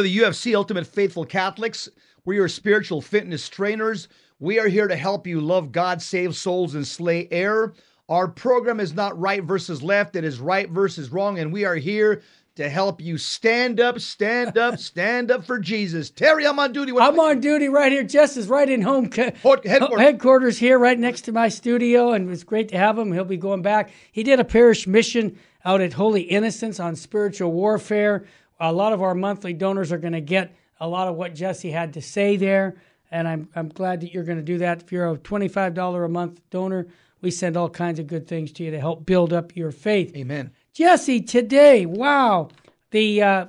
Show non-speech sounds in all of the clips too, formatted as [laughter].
to the UFC Ultimate Faithful Catholics. We're your spiritual fitness trainers. We are here to help you love God, save souls, and slay error. Our program is not right versus left, it is right versus wrong, and we are here to help you stand up, stand up, [laughs] stand up for Jesus. Terry, I'm on duty. What I'm on duty right here. Jess is right in home co- headquarters. headquarters here, right next to my studio, and it's great to have him. He'll be going back. He did a parish mission out at Holy Innocents on spiritual warfare. A lot of our monthly donors are going to get a lot of what Jesse had to say there, and I'm I'm glad that you're going to do that. If you're a $25 a month donor, we send all kinds of good things to you to help build up your faith. Amen. Jesse, today, wow, the uh,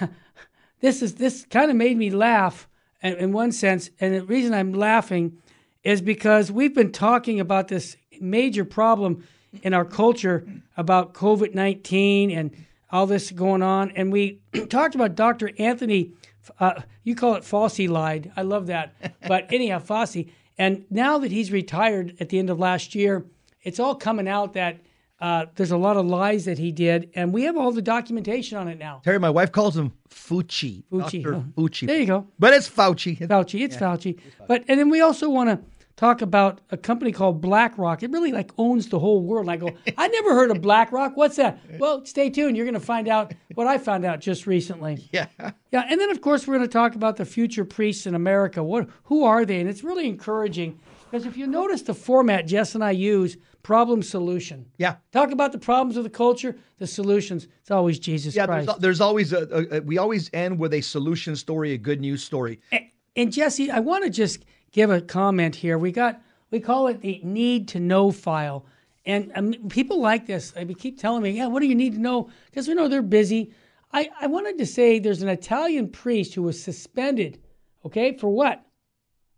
[laughs] this is this kind of made me laugh in, in one sense, and the reason I'm laughing is because we've been talking about this major problem in our culture about COVID nineteen and all this going on, and we [clears throat] talked about Dr. Anthony. Uh, you call it Fauci lied. I love that, [laughs] but anyhow, Fauci. And now that he's retired at the end of last year, it's all coming out that uh, there's a lot of lies that he did, and we have all the documentation on it now. Terry, my wife calls him Fucci. Fucci. Dr. Oh, Fucci. There you go. But it's Fauci. Fauci. It's Fauci. But and then we also want to talk about a company called BlackRock. It really like owns the whole world. And I go, I never heard of BlackRock. What's that? Well, stay tuned. You're going to find out what I found out just recently. [laughs] Yeah. Yeah, and then of course we're going to talk about the future priests in America. What who are they? And it's really encouraging because if you notice the format Jess and I use, problem solution. Yeah. Talk about the problems of the culture, the solutions. It's always Jesus Yeah, Christ. there's, there's always a, a, a- we always end with a solution story, a good news story. And, and Jesse, I want to just give a comment here. We got we call it the need to know file, and um, people like this. They keep telling me, "Yeah, what do you need to know?" Because we know they're busy. I, I wanted to say there's an Italian priest who was suspended. Okay, for what?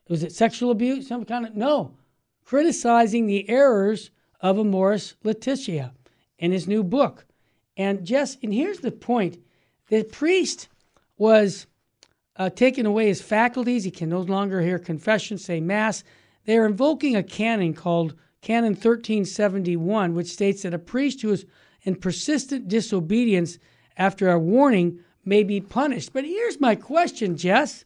Was it sexual abuse? Some kind of no, criticizing the errors of Amoris Laetitia in his new book. And just and here's the point: the priest was uh, taken away his faculties. He can no longer hear confession, say mass. They are invoking a canon called Canon 1371, which states that a priest who is in persistent disobedience after a warning may be punished. But here's my question, Jess.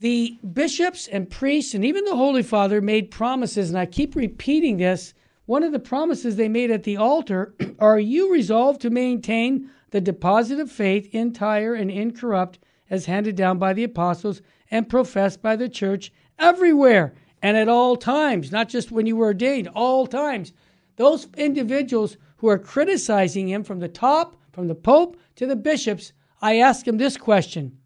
The bishops and priests and even the Holy Father made promises, and I keep repeating this. One of the promises they made at the altar [clears throat] are you resolved to maintain the deposit of faith entire and incorrupt as handed down by the apostles and professed by the church everywhere and at all times, not just when you were ordained, all times. Those individuals who are criticizing him from the top, from the Pope to the bishops, I ask them this question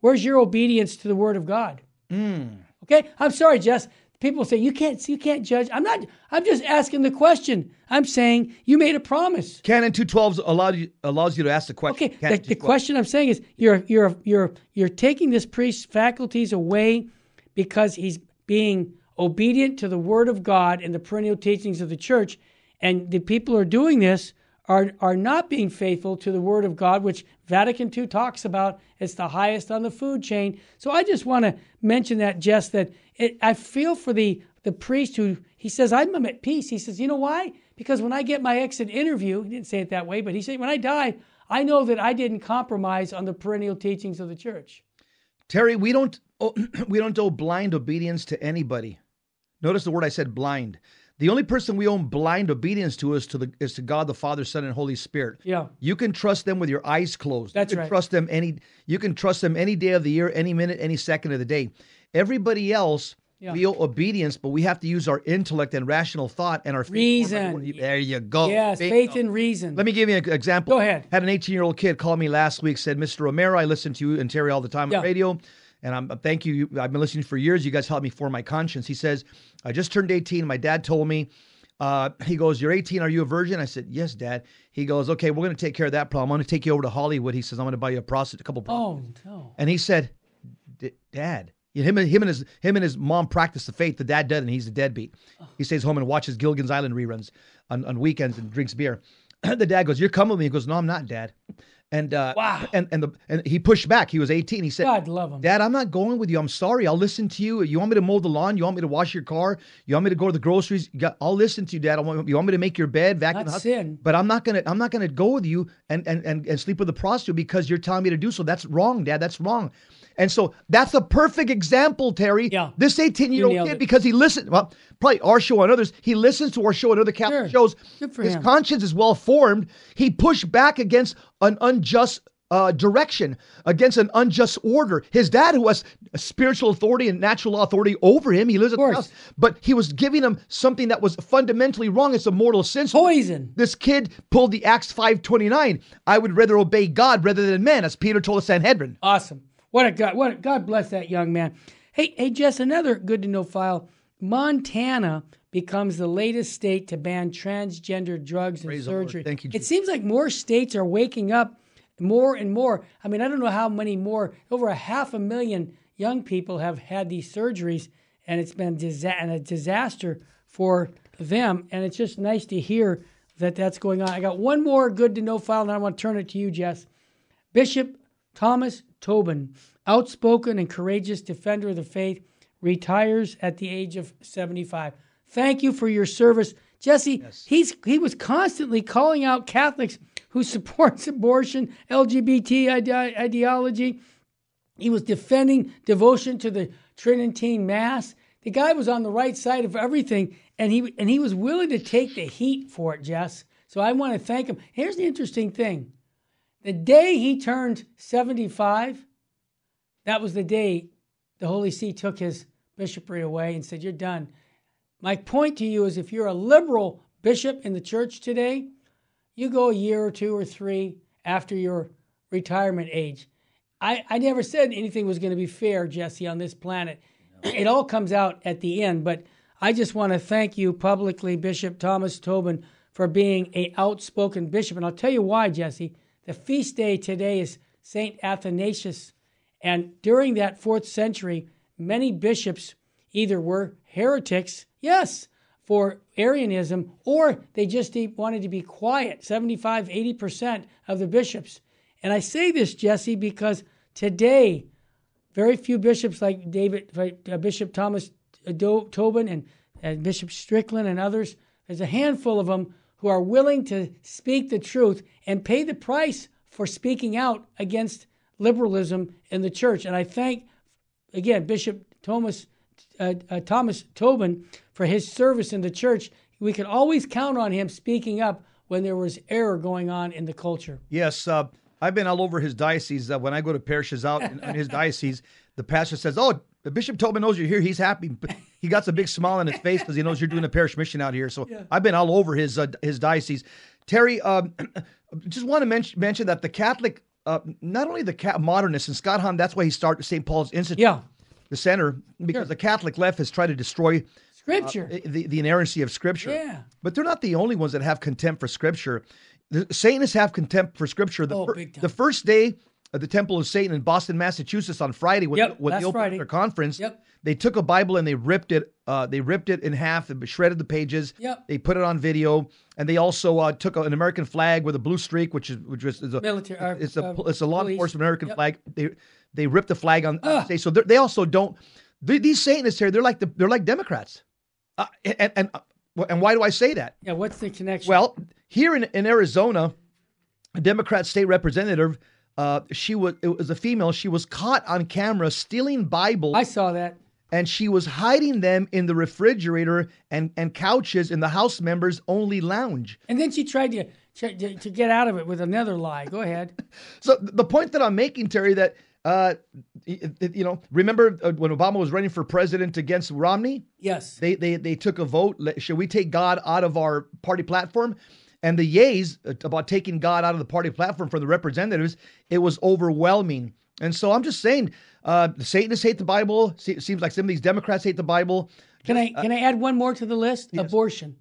Where's your obedience to the Word of God? Hmm. Okay, I'm sorry, Jess. People say you can't you can't judge. I'm not. I'm just asking the question. I'm saying you made a promise. Canon 212 allows you, allows you to ask the question. Okay, Canon the, the question I'm saying is you're you're you're you're taking this priest's faculties away because he's being obedient to the Word of God and the perennial teachings of the Church, and the people are doing this are are not being faithful to the Word of God, which Vatican II talks about. It's the highest on the food chain. So I just want to mention that, Jess, that it, I feel for the the priest who he says I'm at peace. He says, you know why? Because when I get my exit interview, he didn't say it that way, but he said when I die, I know that I didn't compromise on the perennial teachings of the Church. Terry, we don't oh, [clears throat] we don't owe blind obedience to anybody. Notice the word I said blind. The only person we owe blind obedience to is to the is to God the Father, Son, and Holy Spirit. Yeah. You can trust them with your eyes closed. That's you can right. trust them any you can trust them any day of the year, any minute, any second of the day. Everybody else Yeah. we owe obedience, but we have to use our intellect and rational thought and our faith. Reason. There you go. Yes, Bingo. faith and reason. Let me give you an example. Go ahead. Had an 18 year old kid call me last week, said, Mr. Romero, I listen to you and Terry all the time Yeah. on radio. And I'm thank you. I've been listening for years. You guys helped me form my conscience. He says, I just turned 18. My dad told me, uh, he goes, You're 18. Are you a virgin? I said, Yes, dad. He goes, Okay, we're going to take care of that problem. I'm going to take you over to Hollywood. He says, I'm going to buy you a prostitute, a couple. oh no. And he said, Dad, you know, him and him and his him and his mom practice the faith. The dad doesn't. He's a deadbeat. He stays home and watches Gilligan's Island reruns on, on weekends and drinks beer. [clears throat] the dad goes, "You're coming with me." He goes, "No, I'm not, Dad." And uh, Wow. and and the and he pushed back. He was 18. He said, God love him. Dad, I'm not going with you. I'm sorry. I'll listen to you. You want me to mow the lawn? You want me to wash your car? You want me to go to the groceries? Got- I'll listen to you, Dad. I want, you want me to make your bed, vacuum Not the sin. But I'm not gonna I'm not gonna go with you and, and and and sleep with a prostitute because you're telling me to do so. That's wrong, Dad. That's wrong. And so that's a perfect example, Terry. Yeah. This 18 year old kid, it. because he listened, well, probably our show and others, he listens to our show and other Catholic Sure. shows. His him. conscience is well formed. He pushed back against an unjust uh, direction, against an unjust order. His dad, who has spiritual authority and natural authority over him, he lives at the house, but he was giving him something that was fundamentally wrong. It's a mortal sin. Poison. This kid pulled the Acts 529. I would rather obey God rather than men, as Peter told the Sanhedrin. Awesome. What a God! What a, God bless that young man. Hey, hey, Jess. Another good to know file. Montana becomes the latest state to ban transgender drugs and Praise Lord. surgery. Thank you, It seems like more states are waking up more and more. I mean, I don't know how many more. Over a half a million young people have had these surgeries, and it's been and a disaster for them. And it's just nice to hear that that's going on. I got one more good to know file, and I want to turn it to you, Jess. Bishop Thomas Tobin, outspoken and courageous defender of the faith, retires at the age of 75. Thank you for your service. Jesse, yes. he's he was constantly calling out Catholics who supports [laughs] abortion, LGBT ide- ideology. He was defending devotion to the Tridentine Mass. The guy was on the right side of everything, and he and he was willing to take the heat for it, Jess. So I want to thank him. Here's the interesting thing. The day he turned 75, that was the day the Holy See took his bishopry away and said, You're done. My point to you is if you're a liberal bishop in the church today, you go a year or two or three after your retirement age. I, I never said anything was going to be fair, Jesse, on this planet. It all comes out at the end, but I just want to thank you publicly, Bishop Thomas Tobin, for being a outspoken bishop. And I'll tell you why, Jesse. The feast day today is Saint Athanasius, and during that fourth century, many bishops either were heretics, yes, for Arianism, or they just wanted to be quiet 75, 80% of the bishops. And I say this, Jesse, because today, very few bishops like David, uh, Bishop Thomas uh, Tobin and, and Bishop Strickland and others, there's a handful of them who are willing to speak the truth and pay the price for speaking out against liberalism in the church. And I thank, again, Bishop Thomas, uh, uh, Thomas Tobin for his service in the church. We could always count on him speaking up when there was error going on in the culture. Yes, uh, I've been all over his diocese. Uh, when I go to parishes out in, in his [laughs] diocese, the pastor says, "Oh, the Bishop Tobin knows you're here. He's happy. He got a big smile on his face because he knows you're doing a parish mission out here." So I've been all over his uh, his diocese. Terry, um, [clears throat] just want to mention mention that the Catholic, uh, not only the ca- modernists and Scott Hahn, that's why he started St. Paul's Institute, Yeah, the center, because the Catholic left has tried to destroy scripture. the, the inerrancy of Scripture. Yeah. But they're not the only ones that have contempt for Scripture. The Satanists have contempt for Scripture. The, Oh, fir- big time. the first day at the Temple of Satan in Boston, Massachusetts on Friday when, Yep, when they opened Friday. their conference, Yep. they took a Bible and they ripped it. Uh, they ripped it in half and shredded the pages. Yep. They put it on video, and they also uh, took an American flag with a blue streak, which is which is, is a Military- uh, It's a uh, it's a law police. enforcement American flag. They they rip the flag on. stage. So they're- also don't. they- These Satanists here, they're like the, they're like Democrats. Uh, and and and why do I say that? yeah, what's the connection? Well, here in, in Arizona, a Democrat state representative, uh, she was it was a female. She was caught on camera stealing Bibles, I saw that. and she was hiding them in the refrigerator and and couches in the House members only lounge. And then she tried to, to to get out of it with another lie. Go ahead. [laughs] So the point that I'm making, Terry, that uh, you know, remember uh, when Obama was running for president against Romney? Yes. They they they took a vote. Should we take God out of our party platform? And the yays uh, about taking God out of the party platform from the representatives, it was overwhelming. And so I'm just saying, uh, the Satanists hate the Bible. Se- Seems like some of these Democrats hate the Bible. Can I can I add one more to the list? Abortion.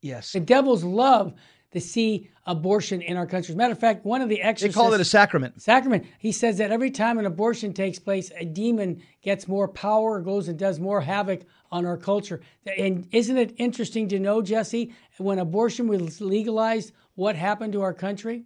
Yes, The devils love to see abortion in our country. As a matter of fact, one of the they call it a sacrament. sacrament. He says that every time an abortion takes place, a demon gets more power, goes and does more havoc on our culture. And isn't it interesting to know, Jesse, when abortion was legalized, what happened to our country?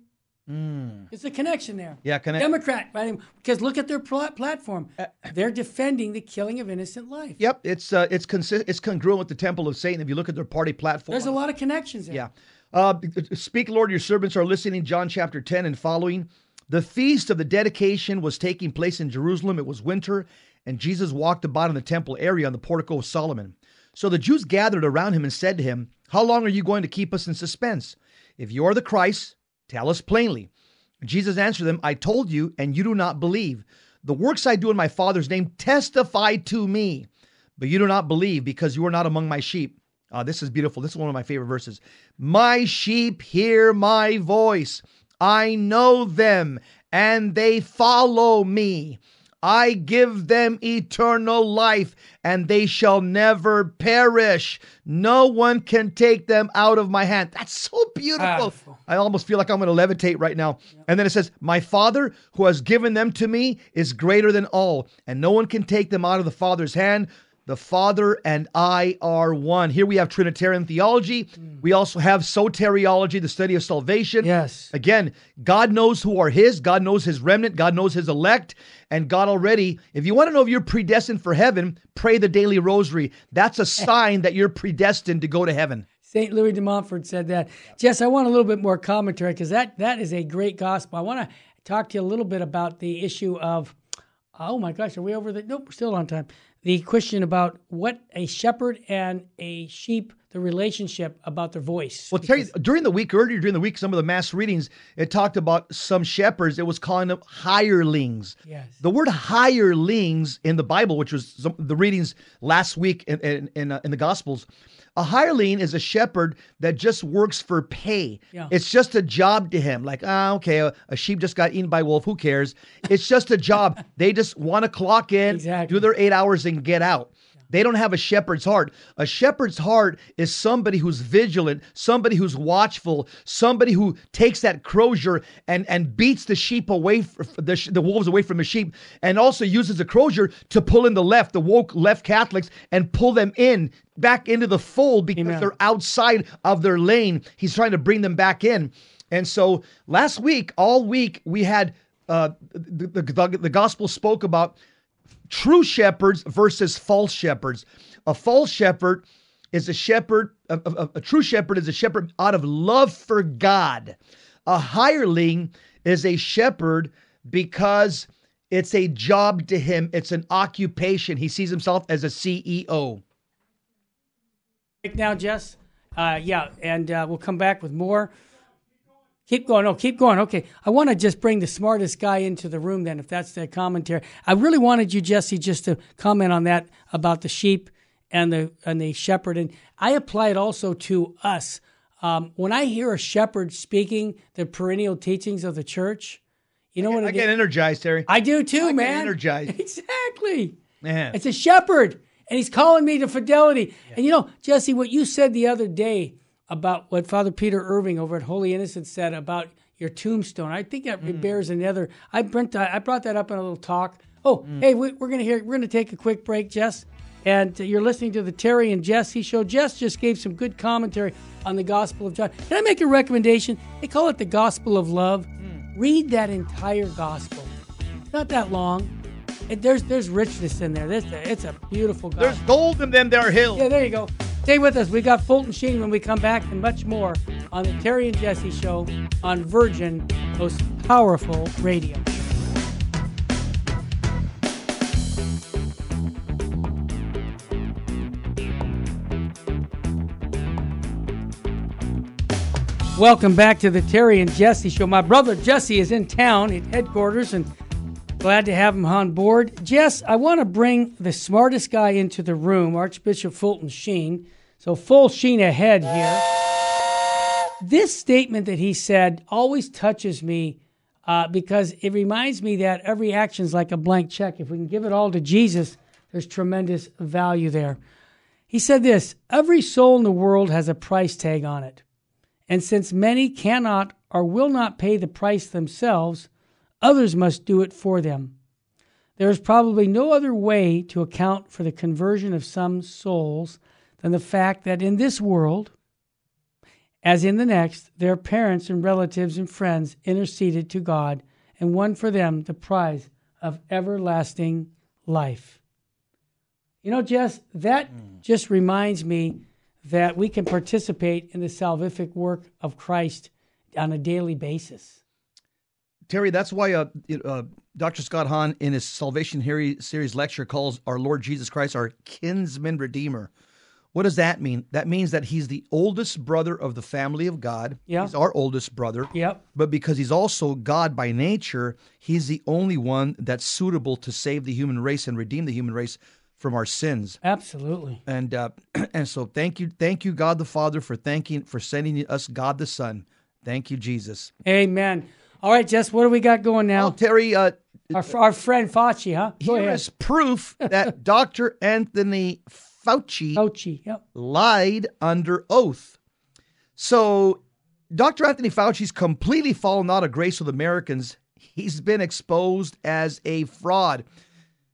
It's a connection there. Yeah, connect- Democrat, right? Because look at their pl- platform. They're defending the killing of innocent life. Yep, it's uh, it's consi- it's congruent with the Temple of Satan. If you look at their party platform, There's a lot of connections there. Yeah. Uh, Speak, Lord, your servants are listening. John chapter 10 and following. The feast of the dedication was taking place in Jerusalem. It was winter, and Jesus walked about in the temple area on the portico of Solomon. So the Jews gathered around him and said to him, How long are you going to keep us in suspense? If you are the Christ, tell us plainly. Jesus answered them, I told you, and you do not believe. The works I do in my Father's name testify to me, but you do not believe because you are not among my sheep. Uh, this is beautiful. This is one of my favorite verses. My sheep hear my voice. I know them, and they follow me. I give them eternal life, and they shall never perish. No one can take them out of my hand. That's so beautiful. Powerful. I almost feel like I'm going to levitate right now. And then it says, My Father, who has given them to me, is greater than all, and no one can take them out of the Father's hand. The Father and I are one. Here we have Trinitarian theology. Hmm. We also have soteriology, the study of salvation. Yes. Again, God knows who are His, God knows His remnant, God knows His elect, and God already, if you want to know if you're predestined for heaven, pray the daily rosary. That's a [laughs] sign that you're predestined to go to heaven. St. Louis de Montfort said that. Jess, I want a little bit more commentary because that, that is a great gospel. I want to talk to you a little bit about the issue of, oh my gosh, are we over the? Nope, we're still on time. The question about what a shepherd and a sheep, the relationship about their voice. Well, Terry, during the week, earlier during the week, some of the mass readings, it talked about some shepherds. It was calling them hirelings. Yes. The word hirelings in the Bible, which was some, the readings last week in in, in, uh, in the Gospels, a hireling is a shepherd that just works for pay. Yeah. It's just a job to him. Like, ah, okay, a, a sheep just got eaten by a wolf. Who cares? It's just a job. [laughs] they just want to clock in, Exactly. do their eight hours, and get out. They don't have a shepherd's heart. A shepherd's heart is somebody who's vigilant, somebody who's watchful, somebody who takes that crozier and, and beats the sheep away, the, the wolves away from the sheep, and also uses the crozier to pull in the left, the woke left Catholics, and pull them in back into the fold because Amen. they're outside of their lane. He's trying to bring them back in. And so last week, all week, we had uh, the, the, the, the gospel spoke about true shepherds versus false shepherds. A false shepherd is a shepherd, a, a- a true shepherd is a shepherd out of love for God. A hireling is a shepherd because it's a job to him, it's an occupation. He sees himself as a CEO. now, Jess. Uh, yeah, and uh, we'll come back with more. Keep going. Oh, keep going. Okay. I want to just bring the smartest guy into the room then, if that's the commentary. I really wanted you, Jesse, just to comment on that about the sheep and the and the shepherd. And I apply it also to us. Um, when I hear a shepherd speaking the perennial teachings of the church, you know what I get energized, Terry. I do too, get man. energized. [laughs] Exactly. Man. It's a shepherd, and he's calling me to fidelity. And you know, Jesse, what you said the other day about what Father Peter Irving over at Holy Innocents said about your tombstone, I think that it bears another. I brought that, I brought that up in a little talk. Oh, hmm. hey, we, we're gonna hear. We're gonna take a quick break, Jess. And you're listening to the Terry and Jesse show. Jess just gave some good commentary on the Gospel of John. Can I make a recommendation? They call it the Gospel of Love. Hmm. Read that entire Gospel. It's not that long. It, there's there's richness in there. This it's a beautiful gospel. There's gold in them there hills. yeah, there you go. Stay with us. We got Fulton Sheen when we come back, and much more on the Terry and Jesse show on Virgin, most powerful radio. Welcome back to the Terry and Jesse show. My brother Jesse is in town at headquarters and glad to have him on board. Jess, I want to bring the smartest guy into the room, Archbishop Fulton Sheen. So full Sheen ahead here. This statement that he said always touches me uh, because it reminds me that every action is like a blank check. If we can give it all to Jesus, there's tremendous value there. He said this Every soul in the world has a price tag on it. And since many cannot or will not pay the price themselves, others must do it for them. There is probably no other way to account for the conversion of some souls than the fact that in this world, as in the next, their parents and relatives and friends interceded to God and won for them the prize of everlasting life. You know, Jess, that mm. just reminds me that we can participate in the salvific work of Christ on a daily basis. Terry, that's why uh, uh, Dr. Scott Hahn, in his Salvation Series lecture, calls our Lord Jesus Christ our kinsman redeemer. What does that mean? That means that he's the oldest brother of the family of God. Yeah. He's our oldest brother. Yep. But because he's also God by nature, he's the only one that's suitable to save the human race and redeem the human race from our sins. Absolutely. And uh, [clears throat] and so thank you, thank you, God the Father, for thanking for sending us God the Son. Thank you, Jesus. Amen. All right, Jess, what do we got going now? Terry, uh, our, our friend Fauci, huh? Go here is proof that [laughs] Dr. Anthony Fauci, Fauci yep. lied under oath. So, Dr. Anthony Fauci's completely fallen out of grace with Americans. He's been exposed as a fraud.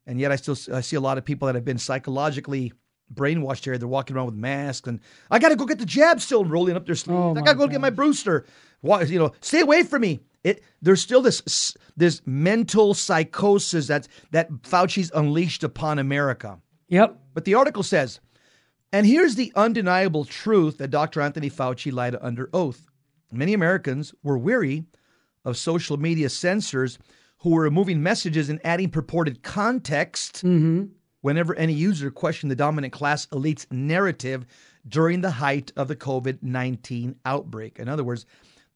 And yet, I still I see a lot of people that have been psychologically brainwashed here. They're walking around with masks, and I got to go get the jab still rolling up their sleeves. Oh I got to go get my booster. Why, you know, stay away from me. It there's still this this mental psychosis that that Fauci's unleashed upon America. Yep. But the article says, and here's the undeniable truth that Dr. Anthony Fauci lied under oath. Many Americans were weary of social media censors who were removing messages and adding purported context mm-hmm. whenever any user questioned the dominant class elite's narrative during the height of the COVID 19 outbreak. In other words,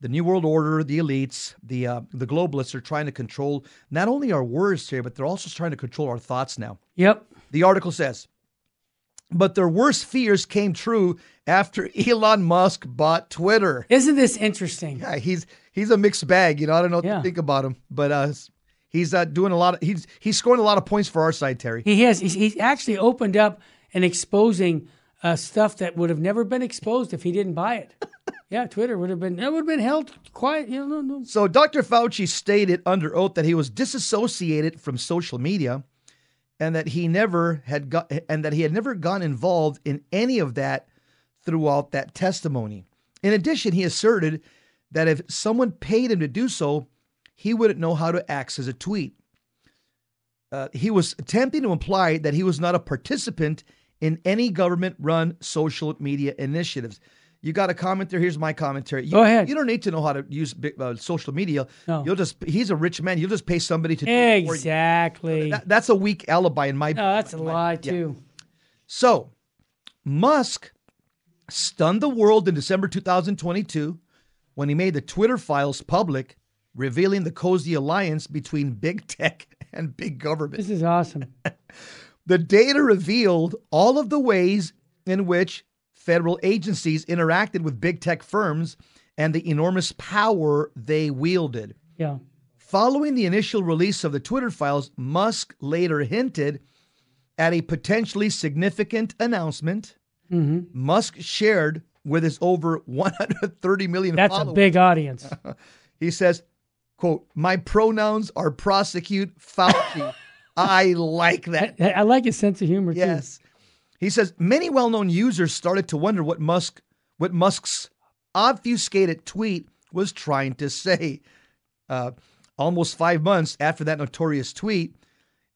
the New World Order, the elites, the uh, the globalists are trying to control not only our words here, but they're also trying to control our thoughts now. Yep. The article says, but their worst fears came true after [laughs] Elon Musk bought Twitter. Isn't this interesting? Yeah, he's he's a mixed bag. You know, I don't know what yeah. to think about him, but uh, he's uh, doing a lot of he's he's scoring a lot of points for our side, Terry. He has. He's, he's actually opened up and exposing uh, stuff that would have never been exposed if he didn't buy it. [laughs] yeah, Twitter would have been it would have been held quiet. You know, no, no. So Dr. Fauci stated under oath that he was disassociated from social media and that he never had got and that he had never gone involved in any of that throughout that testimony. In addition, he asserted that if someone paid him to do so, he wouldn't know how to access a tweet. Uh, he was attempting to imply that he was not a participant in any government run social media initiatives. You got a comment there? Here's my commentary. You, Go ahead. You don't need to know how to use uh, social media. No. You'll just, he's a rich man. You'll just pay somebody to. Exactly. That, that's a weak alibi in my No, that's a my, lie, too. Yeah. So, Musk stunned the world in December 2022 when he made the Twitter files public, revealing the cozy alliance between big tech [laughs] and big government. This is awesome. [laughs] the data revealed all of the ways in which federal agencies interacted with big tech firms and the enormous power they wielded. Yeah. Following the initial release of the Twitter files, Musk later hinted at a potentially significant announcement. Mm-hmm. Musk shared with his over 130 million That's followers. a big audience. [laughs] he says, quote, my pronouns are prosecute Fauci. [laughs] I like that. I, I, like his sense of humor too. yes. too. He says many well-known users started to wonder what Musk what Musk's obfuscated tweet was trying to say. Uh, almost five months after that notorious tweet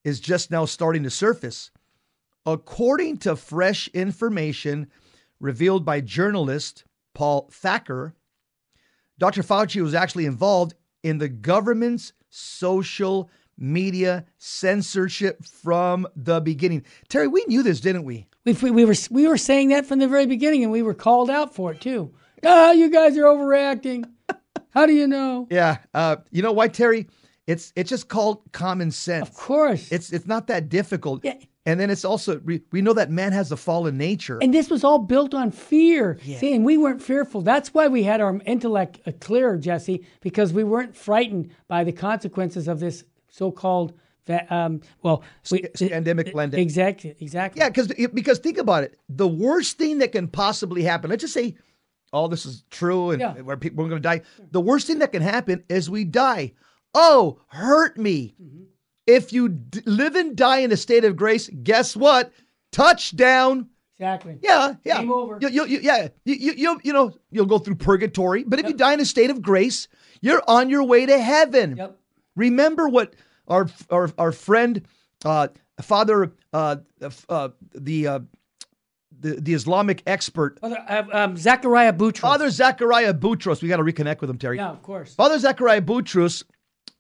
is just now starting to surface. According to fresh information revealed by journalist Paul Thacker, Dr. Fauci was actually involved in the government's social media censorship from the beginning. Terry, we knew this, didn't we? We, we were we were saying that from the very beginning, and we were called out for it too. Ah, you guys are overreacting. [laughs] How do you know? Yeah, uh, you know why, Terry? It's it's just called common sense. Of course, it's it's not that difficult. Yeah. And then it's also we, we know that man has a fallen nature. And this was all built on fear. Yeah. See, and we weren't fearful. That's why we had our intellect clear, Jesse, because we weren't frightened by the consequences of this so-called um, well, we, pandemic blending. Exactly, exactly. Yeah, because because think about it. The worst thing that can possibly happen. Let's just say all this is true and yeah. where people are going to die. The worst thing that can happen is we die. Oh, hurt me. Mm-hmm. If you d- live and die in a state of grace, guess what? Touchdown. Exactly. Yeah, yeah. Game over. You, you, you, yeah, you, you, you, you know, you'll go through purgatory, but if you die in a state of grace, you're on your way to heaven. Yep. Remember what our our our friend, uh, Father, uh, uh, the, uh, the the Islamic expert, Father, uh, um, Zachariah Boutros. Father Zachariah Boutros. We got to reconnect with him, Terry. Yeah, of course. Father Zachariah Boutros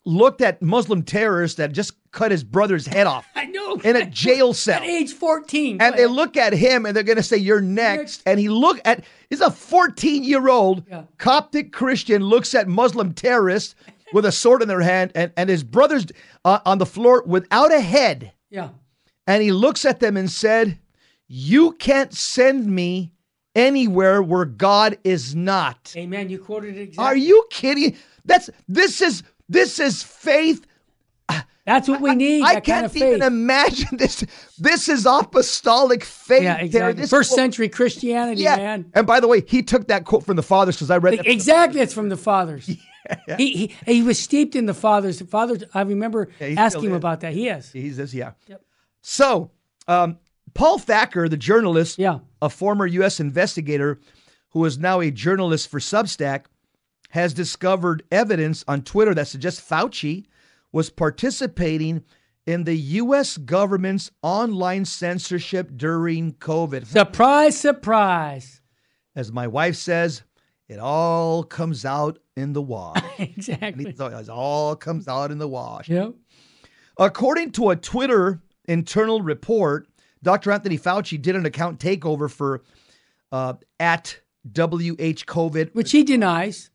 looked at Muslim terrorists that just cut his brother's head off [laughs] I know. in a jail cell. At age 14. And they look at him and they're going to say, You're next. Next. And he look at, he's a 14 year old Yeah. Coptic Christian, looks at Muslim terrorists [laughs] with a sword in their hand and, and his brother's uh, on the floor without a head. Yeah. And he looks at them and said, You can't send me anywhere where God is not. Amen. You quoted it exactly. Are you kidding? That's, this is, this is faith That's what we need. I that can't kind of even imagine this. This is apostolic faith. yeah, exactly. This First what- century Christianity, Yeah. man. And by the way, he took that quote from the fathers because I read it. Exactly, it's from the fathers. [laughs] He, he he was steeped in the fathers. The fathers, I remember he asking him is. about that. He is. He says, yeah. Yep. So, um, Paul Thacker, the journalist, Yeah. a former U.S. investigator who is now a journalist for Substack, has discovered evidence on Twitter that suggests Fauci was participating in the U.S. government's online censorship during COVID. Surprise, surprise. As my wife says, it all comes out in the wash. [laughs] exactly. it all comes out in the wash. Yep. According to a Twitter internal report, Dr. Anthony Fauci did an account takeover for uh, at WH COVID. Which he denies.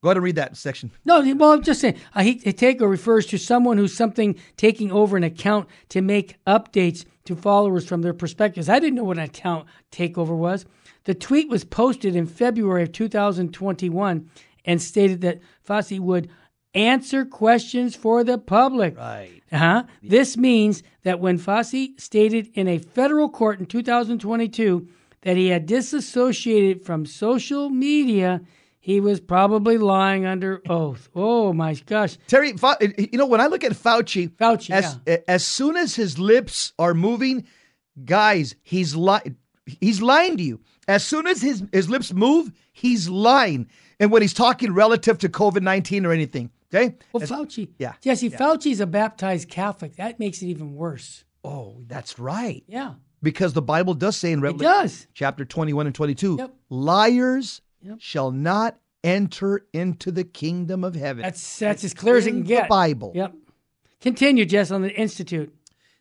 Go ahead and read that section. No, well, I'm just saying. Uh, he, a takeover refers to someone who's something taking over an account to make updates to followers from their perspectives. I didn't know what an account takeover was. The tweet was posted in February of 2021 and stated that Fauci would answer questions for the public. Right. Uh-huh. This means that when Fauci stated in a federal court in 2022 that he had disassociated from social media, he was probably lying under oath. Oh my gosh. Terry, Fa- you know, when I look at Fauci, Fauci, as, as soon as his lips are moving, guys, he's lying. He's lying to you. As soon as his, his lips move, he's lying. And when he's talking relative to COVID 19 or anything, okay? Well, As- Fauci. yeah, Jesse, Fauci's a baptized Catholic. That makes it even worse. oh, that's right. Yeah, Because the Bible does say in Revelation does. chapter 21 and 22 Yep. liars Yep. shall not enter into the kingdom of heaven. That's that's as clear as it can the get. Bible. Yep. Continue, Jess, on the Institute.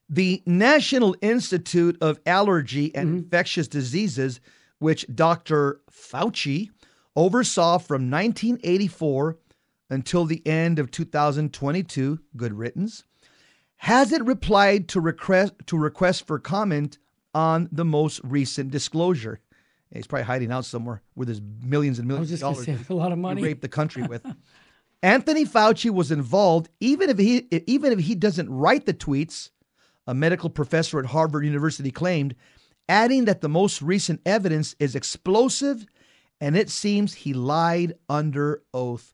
The National Institute of Allergy and Mm-hmm. Infectious Diseases, which Dr. Fauci oversaw from 1984 until the end of 2022, good riddance, hasn't replied to request to request for comment on the most recent disclosure. He's probably hiding out somewhere with his millions and I millions was just of dollars say a lot of money. raped the country with. [laughs] Anthony Fauci was involved, even if he even if he doesn't write the tweets. A medical professor at Harvard University claimed, adding that the most recent evidence is explosive, and it seems he lied under oath.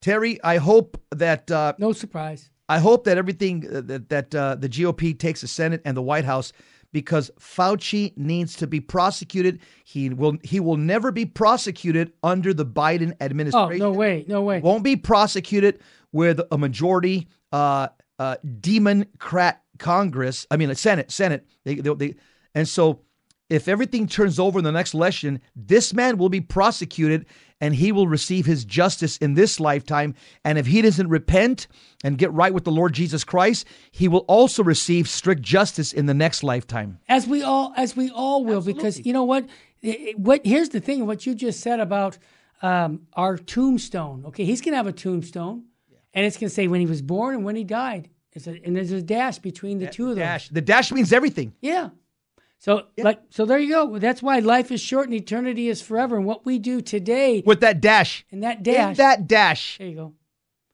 Terry, I hope that uh, No surprise. I hope that everything uh, that that uh, the GOP takes the Senate and the White House because Fauci needs to be prosecuted. He will he will never be prosecuted under the Biden administration. Oh, no way. No way. Won't be prosecuted with a majority uh, uh, Democrat Congress. I mean, a Senate. Senate. They, they, they, and so, if everything turns over in the next election, this man will be prosecuted and he will receive his justice in this lifetime. And if he doesn't repent and get right with the Lord Jesus Christ, he will also receive strict justice in the next lifetime. as we all as we all will because you know what It- it- what here's the thing what you just said about um, our tombstone okay he's gonna have a tombstone and it's gonna say when he was born and when he died it's a, and there's a dash between the two of them Dash. The dash means everything. yeah so like so there you go that's why life is short and eternity is forever and what we do today With that dash. and that In dash that dash. there you go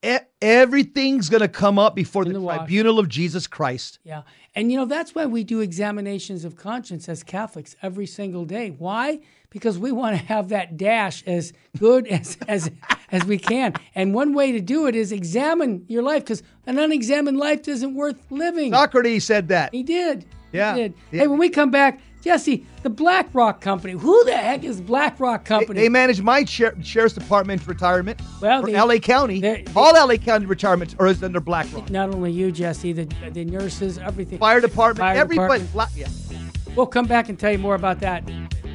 e- everything's going to come up before the, the wash. tribunal of Jesus Christ. Yeah. And you know, that's why we do examinations of conscience as Catholics every single day. Why? Because we want to have that dash as good as as as we can. And one way to do it is examine your life because an unexamined life isn't worth living. Socrates said that. He did. Yeah. Yeah. Hey, when we come back, Jesse, the BlackRock Company. Who the heck is BlackRock Company? They manage my sheriff, sheriff's department retirement Well, for they- LA County. they- All LA County retirements are under BlackRock. Not only you, Jesse, the, the nurses, everything. Fire department, Fire everybody. department. Yeah. We'll come back and tell you more about that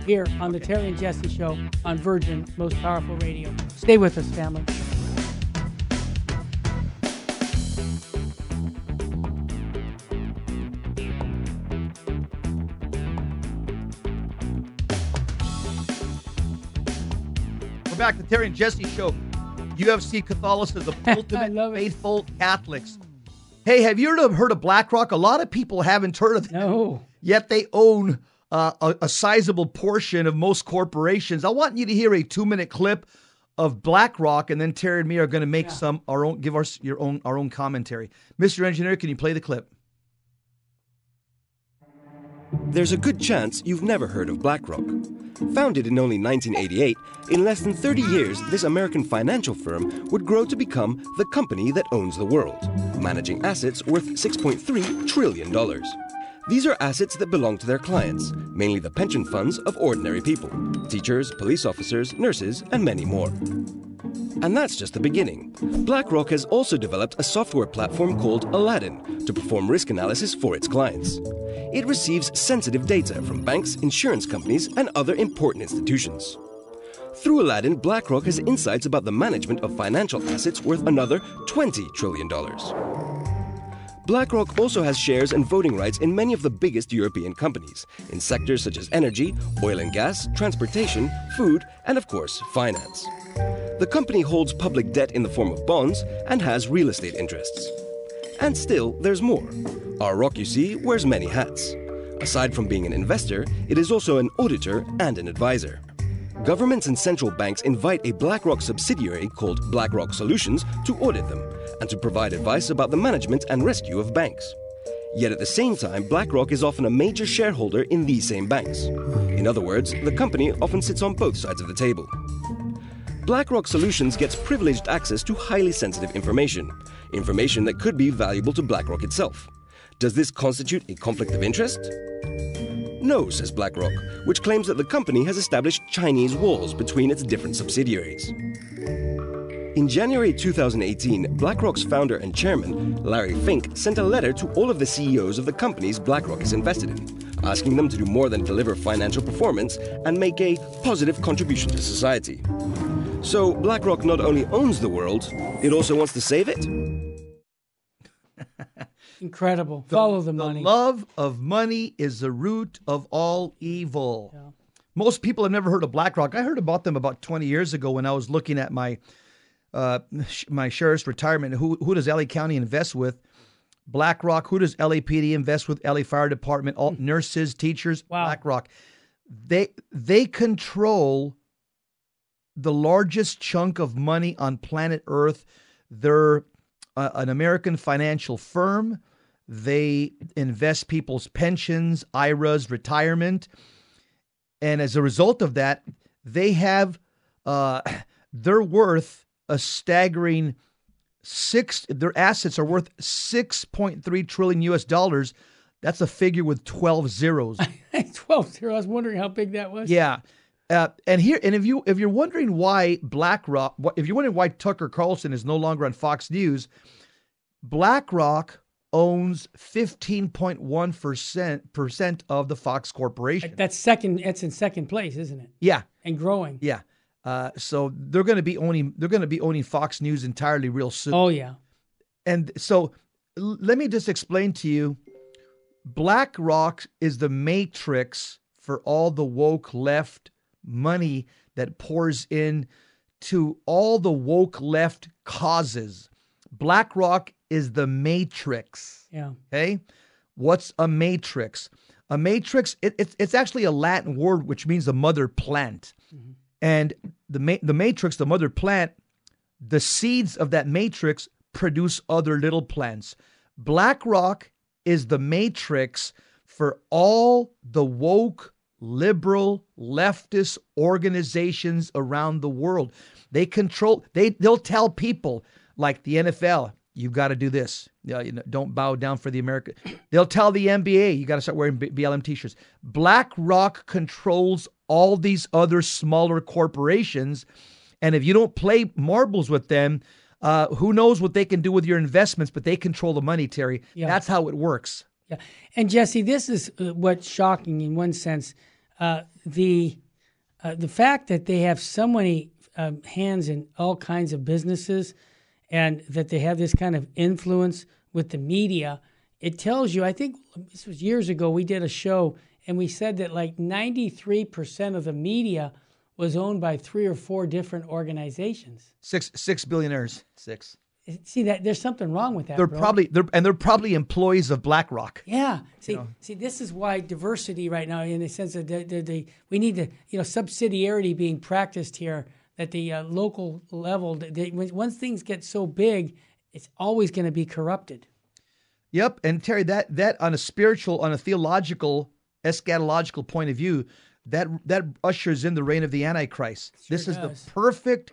here on the Terry and Jesse Show on Virgin Most Powerful Radio. Stay with us, family. We're back to Terry and Jesse show. UFC Catholicism, [laughs] ultimate love it. faithful Catholics. Hey, have you heard of, heard of BlackRock? A lot of people haven't heard of them. No. Yet they own uh, a, a sizable portion of most corporations. I want you to hear a two minute clip of BlackRock, and then Terry and me are going to make some our own, give us your own our own commentary. Mr. Engineer, can you play the clip? There's a good chance you've never heard of BlackRock. Founded in only 1988, in less than 30 years, this American financial firm would grow to become the company that owns the world, managing assets worth $6.3 trillion. These are assets that belong to their clients, mainly the pension funds of ordinary people teachers, police officers, nurses, and many more. And that's just the beginning. BlackRock has also developed a software platform called Aladdin to perform risk analysis for its clients. It receives sensitive data from banks, insurance companies, and other important institutions. Through Aladdin, BlackRock has insights about the management of financial assets worth another $20 trillion. BlackRock also has shares and voting rights in many of the biggest European companies, in sectors such as energy, oil and gas, transportation, food, and of course, finance. The company holds public debt in the form of bonds and has real estate interests. And still, there's more. Our Rock, you see, wears many hats. Aside from being an investor, it is also an auditor and an advisor. Governments and central banks invite a BlackRock subsidiary called BlackRock Solutions to audit them and to provide advice about the management and rescue of banks. Yet at the same time, BlackRock is often a major shareholder in these same banks. In other words, the company often sits on both sides of the table. BlackRock Solutions gets privileged access to highly sensitive information, information that could be valuable to BlackRock itself. Does this constitute a conflict of interest? No, says BlackRock, which claims that the company has established Chinese walls between its different subsidiaries. In January 2018, BlackRock's founder and chairman, Larry Fink, sent a letter to all of the CEOs of the companies BlackRock is invested in, asking them to do more than deliver financial performance and make a positive contribution to society. So, BlackRock not only owns the world, it also wants to save it? [laughs] Incredible. Follow the money. The love of money is the root of all evil. Most people have never heard of BlackRock. I heard about them about 20 years ago when I was looking at my uh, sh- my sheriff's retirement. Who who does LA County invest with? BlackRock. Who does LAPD invest with? LA Fire Department. All nurses, teachers. Wow. BlackRock. They they control the largest chunk of money on planet Earth. They're uh, an American financial firm. They invest people's pensions, IRAs, retirement. And as a result of that, they have, uh, they're worth a staggering six, their assets are worth 6.3 trillion US dollars. That's a figure with 12 zeros. [laughs] 12 zeros. I was wondering how big that was. Yeah. Uh, and here, and if you if you're wondering why BlackRock, if you're wondering why Tucker Carlson is no longer on Fox News, BlackRock owns 15.1 percent percent of the Fox Corporation. That's second. That's in second place, isn't it? Yeah, And growing. yeah. Uh, so they're going to be owning they're going to be owning Fox News entirely real soon. Oh yeah. And so l- let me just explain to you BlackRock is the matrix for all the woke left money that pours in to all the woke left causes. BlackRock is the matrix. Yeah. Okay. What's a matrix? A matrix, it, it's it's actually a Latin word which means the mother plant. Mm-hmm. And the ma- the matrix, the mother plant, the seeds of that matrix produce other little plants. BlackRock is the matrix for all the woke, liberal, leftist organizations around the world. They control, they, they'll tell people like the NFL, you've got to do this. Yeah, you know, don't bow down for the American. They'll tell the NBA you got to start wearing BLM t-shirts. BlackRock controls all these other smaller corporations, and if you don't play marbles with them, uh, who knows what they can do with your investments? But they control the money, Terry. Yeah. That's how it works. Yeah, and Jesse, this is uh, what's shocking in one sense. Uh, the uh, the fact that they have so many um, hands in all kinds of businesses, and that they have this kind of influence with the media, it tells you. I think this was years ago. We did a show, and we said that like ninety three percent of the media was owned by three or four different organizations. Six six billionaires. Six. See that there's something wrong with that. They're bro. probably they're and they're probably employees of BlackRock. Yeah. See, see, this is why diversity right now, in the sense of the, the, the we need the you know subsidiarity being practiced here. That the uh, local level, they, once things get so big, it's always going to be corrupted. Yep, and Terry, that that on a spiritual, on a theological, eschatological point of view, that that ushers in the reign of the Antichrist. this is does. the perfect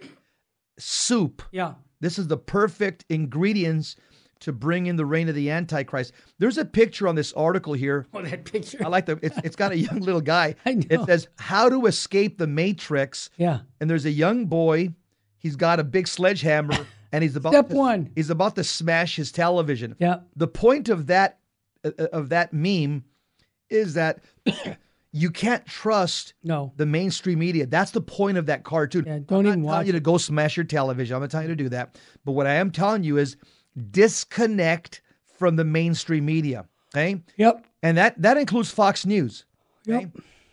soup. Yeah. This is the perfect ingredients to bring in the reign of the Antichrist. There's a picture on this article here. Oh, that picture. I like the. It's, it's got a young little guy. [laughs] I know. It says how to escape the Matrix. Yeah. And there's a young boy. He's got a big sledgehammer, [laughs] and he's about Step to, one. He's about to smash his television. Yeah. The point of that uh, of that meme is that [coughs] you can't trust No. the mainstream media. That's the point of that cartoon. Yeah, don't I'm even not watch telling you to go smash your television. I'm not telling you to do that. But what I am telling you is disconnect from the mainstream media. Okay, Yep. and that that includes Fox News. Okay? Yep.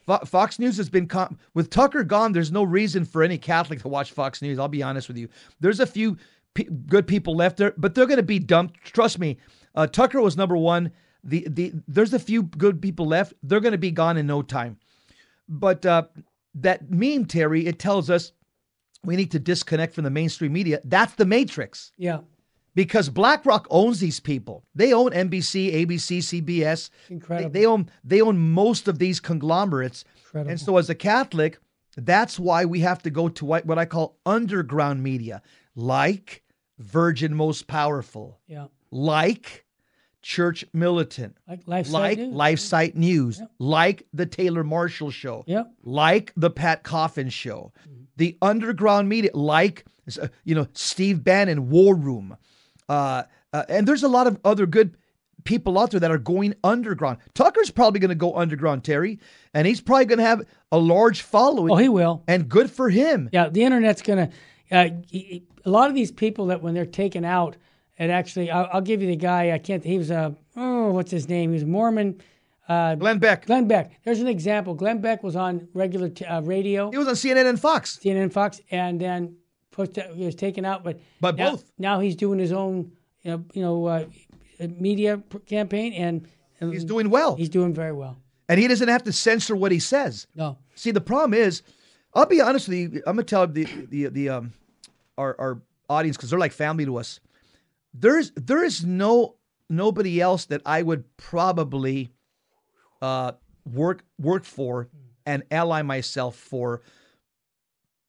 Fo- Fox News has been con- with Tucker gone. There's no reason for any Catholic to watch Fox News. I'll be honest with you. There's a few pe- good people left there, but they're going to be dumped. Trust me. Uh, Tucker was number one. The the there's a few good people left. They're going to be gone in no time. But uh, that meme, Terry, it tells us we need to disconnect from the mainstream media. That's the matrix Yeah. because BlackRock owns these people. They own NBC, ABC, CBS. They, Incredible. they own they own most of these conglomerates. Incredible. And so, as a Catholic, that's why we have to go to what I call underground media, like Virgin Most Powerful, Yeah. like Church Militant, Like life like news. Life Site News, like the Taylor Marshall Show, Yep. like the Pat Coffin Show, the underground media, like uh, you know Steve Bannon, War Room, uh, uh, and there's a lot of other good people out there that are going underground. Tucker's probably going to go underground, Terry, and he's probably going to have a large following. Oh, he will. and good for him. Yeah, the internet's gonna. Uh, y- y- a lot of these people that when they're taken out, and actually, I'll, I'll give you the guy. I can't. He was a oh, what's his name? He was Mormon. Uh, Glenn Beck, Glenn Beck. There's an example. Glenn Beck was on regular t- uh, radio, he was on CNN and Fox. CNN, and Fox, and then put he was taken out. But By now, both. now he's doing his own, you know, you know uh, media pr- campaign, and, and He's doing well, he's doing very well. and he doesn't have to censor what he says. No, See, the problem is, I'll be honest with you. I'm gonna tell the the the um our our audience because they're like family to us. There's there is no nobody else that I would probably uh work work for and ally myself for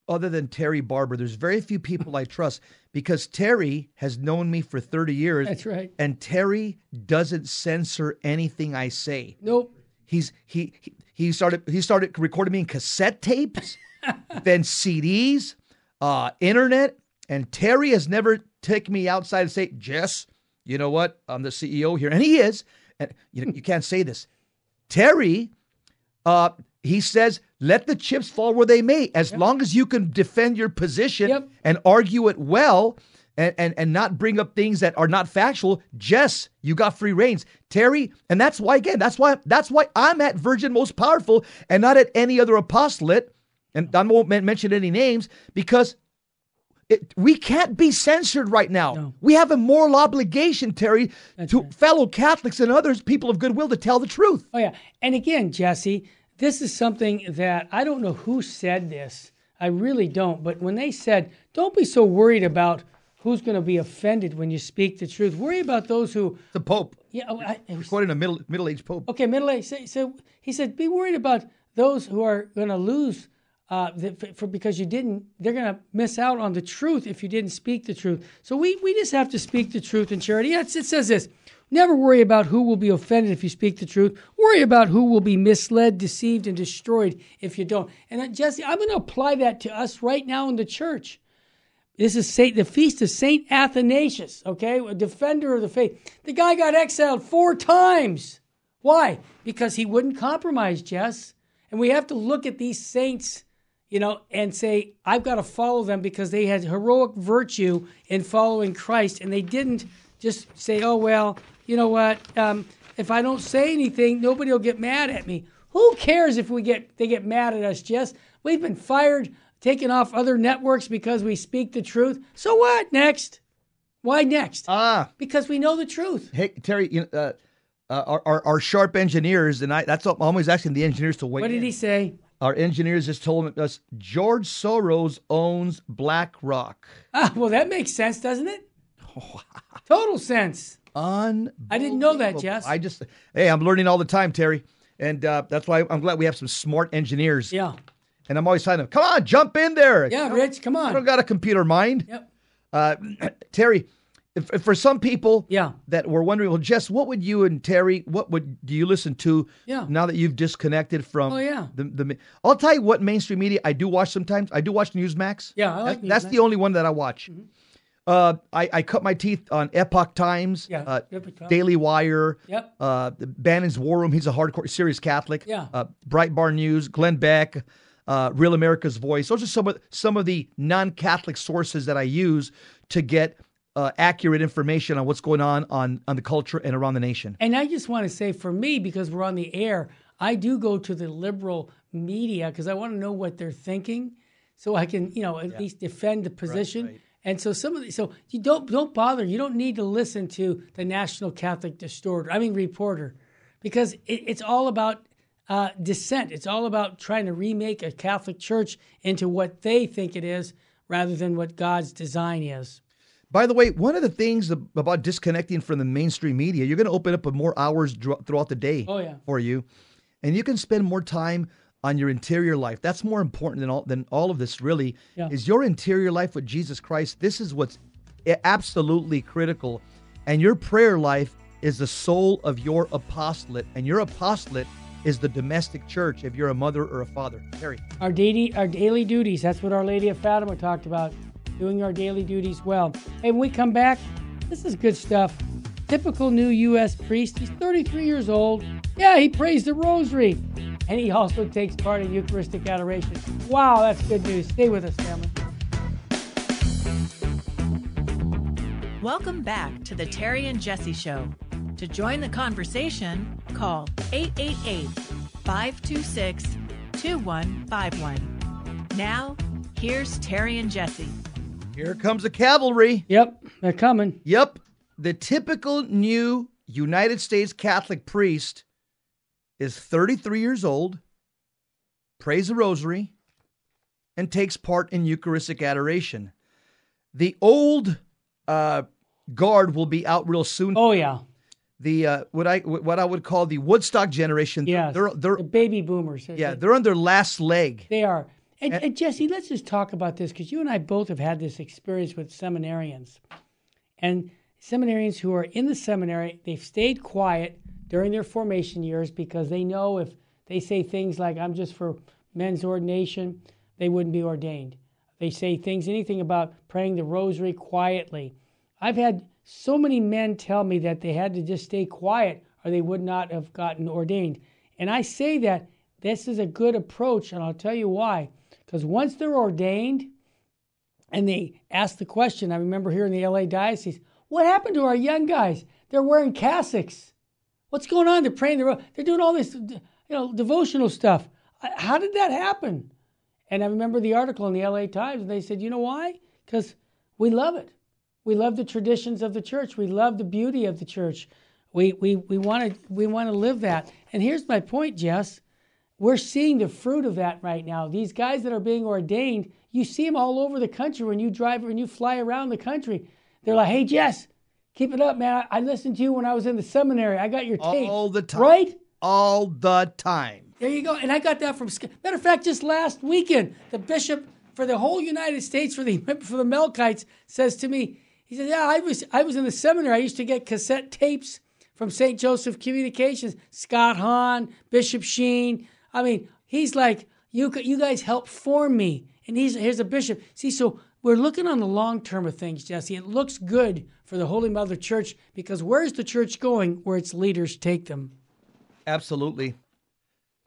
other than Terry Barber. There's very few people I trust because Terry has known me for 30 years that's right. and Terry doesn't censor anything I say. Nope. He's he he- he started he started recording me in cassette tapes, [laughs] then CDs, uh, internet, and Terry has never taken me outside and say, Jess, you know what? I'm the CEO here, and he is. And you know, you can't say this. Terry, uh, he says, let the chips fall where they may, as long as you can defend your position Yep. and argue it well. And, and, and not bring up things that are not factual. Jess, you got free reigns. Terry, and that's why again, that's why that's why I'm at Virgin Most Powerful and not at any other apostolate. And I won't mention any names because it, we can't be censored right now. No. We have a moral obligation, Terry, to right. fellow Catholics and others, people of goodwill, to tell the truth. Oh yeah, and again, Jesse, this is something that I don't know who said this. I really don't. But when they said, "Don't be so worried about who's going to be offended when you speak the truth. Worry about those who." The Pope, Yeah. oh, I, it was- quoting a middle middle aged Pope. okay, middle aged. So, so he said, "Be worried about those who are going to lose uh, for, for because you didn't, they're going to miss out on the truth if you didn't speak the truth. So we we just have to speak the truth in charity. It says this. Never worry about who will be offended if you speak the truth. Worry about who will be misled, deceived, and destroyed if you don't. And uh, Jesse, I'm going to apply that to us right now in the church. This is Saint, the feast of Saint Athanasius, okay, a defender of the faith. The guy got exiled four times. Why? Because he wouldn't compromise, Jess. And we have to look at these saints, you know, and say, I've got to follow them because they had heroic virtue in following Christ, and they didn't just say, oh, well, you know what? Um, if I don't say anything, nobody will get mad at me. Who cares if we get they get mad at us, Jess? We've been fired, taken off other networks because we speak the truth. So what? Next. Why next? Ah, because we know the truth. hey Terry, you know, uh, uh, our, our our sharp engineers, and I that's what I'm always asking the engineers to wait. What did he say? Our engineers just told us George Soros owns BlackRock. Ah, well, that makes sense, doesn't it? [laughs] Total sense. Un. I didn't know that, Jess. I just hey, I'm learning all the time, Terry, and uh, that's why I'm glad we have some smart engineers. Yeah. And I'm always telling them, come on, jump in there. Yeah, Rich, come on. I don't got a computer mind. Yep. Uh, [clears throat] Terry, if, for some people Yeah. that were wondering, well, Jess, what would you and Terry, what would do you listen to Yeah. now that you've disconnected from Oh, yeah. the, the I'll tell you what mainstream media I do watch sometimes. I do watch Newsmax. Yeah, I like That- That's the only one that I watch. Uh, I, I cut my teeth on Epoch Times, Yeah, uh, Epoch Times. Daily Wire, Yep. uh, the Bannon's War Room. He's a hardcore, serious Catholic. Yeah. Uh, Breitbart News, Glenn Beck, uh, Real America's Voice. Those are some of some of the non-Catholic sources that I use to get uh, accurate information on what's going on on on the culture and around the nation. And I just want to say for me, because we're on the air, I do go to the liberal media because I want to know what they're thinking so I can, you know, at least defend the position. And so some of the, so you don't don't bother. You don't need to listen to the National Catholic Distorter. I mean reporter, because it, it's all about uh, dissent. It's all about trying to remake a Catholic Church into what they think it is, rather than what God's design is. By the way, one of the things about disconnecting from the mainstream media, you're going to open up more hours throughout the day Oh, yeah. for you, and you can spend more time on your interior life. That's more important than all than all of this. Really, Yeah. is your interior life with Jesus Christ. This is what's absolutely critical, and your prayer life is the soul of your apostolate, and your apostolate is the domestic church. If you're a mother or a father, Terry. Our daily, our daily duties. That's what Our Lady of Fatima talked about. Doing our daily duties well. Hey, when we come back, this is good stuff. Typical new U.S. priest. He's 33 years old. Yeah, he prays the rosary. And he also takes part in Eucharistic adoration. Wow, that's good news. Stay with us, family. Welcome back to the Terry and Jesse Show. To join the conversation, call 888 526 2151. Now, here's Terry and Jesse. Here comes the cavalry. Yep, they're coming. Yep. The typical new United States Catholic priest is 33 years old, prays the rosary, and takes part in Eucharistic adoration. The old uh, guard will be out real soon. Oh yeah, The uh, what I what I would call the Woodstock generation. yeah. they're they're the baby boomers. yeah they're on their last leg. They are. And, and Jesse, let's just talk about this because you and I both have had this experience with seminarians. And seminarians who are in the seminary, they've stayed quiet during their formation years because they know if they say things like, I'm just for men's ordination, they wouldn't be ordained. They say things, anything about praying the rosary quietly. I've had so many men tell me that they had to just stay quiet or they would not have gotten ordained. And I say that this is a good approach, and I'll tell you why. Because once they're ordained and they ask the question, I remember here in the LA Diocese, what happened to our young guys? They're wearing cassocks. What's going on? They're praying the ro- they're doing all this you know devotional stuff. How did that happen? And I remember the article in the LA Times, and they said, you know why? Because we love it. We love the traditions of the church. We love the beauty of the church. We we we want to we want to live that. And here's my point, Jess. We're seeing the fruit of that right now. These guys that are being ordained, you see them all over the country when you drive when you fly around the country. They're like, "Hey, Jess, keep it up, man. I, I listened to you when I was in the seminary. I got your tape All the time. right? All the time. There you go. And I got that from matter of fact, just last weekend, the bishop for the whole United States for the [laughs] for the Melkites says to me, he said, "Yeah, I was I was in the seminary. I used to get cassette tapes from St. Joseph Communications, Scott Hahn, Bishop Sheen. I mean, he's like, you you guys help form me, and he's here's a bishop. See, so we're looking on the long term of things, Jesse. It looks good for the Holy Mother Church because where's the church going? Where its leaders take them. Absolutely.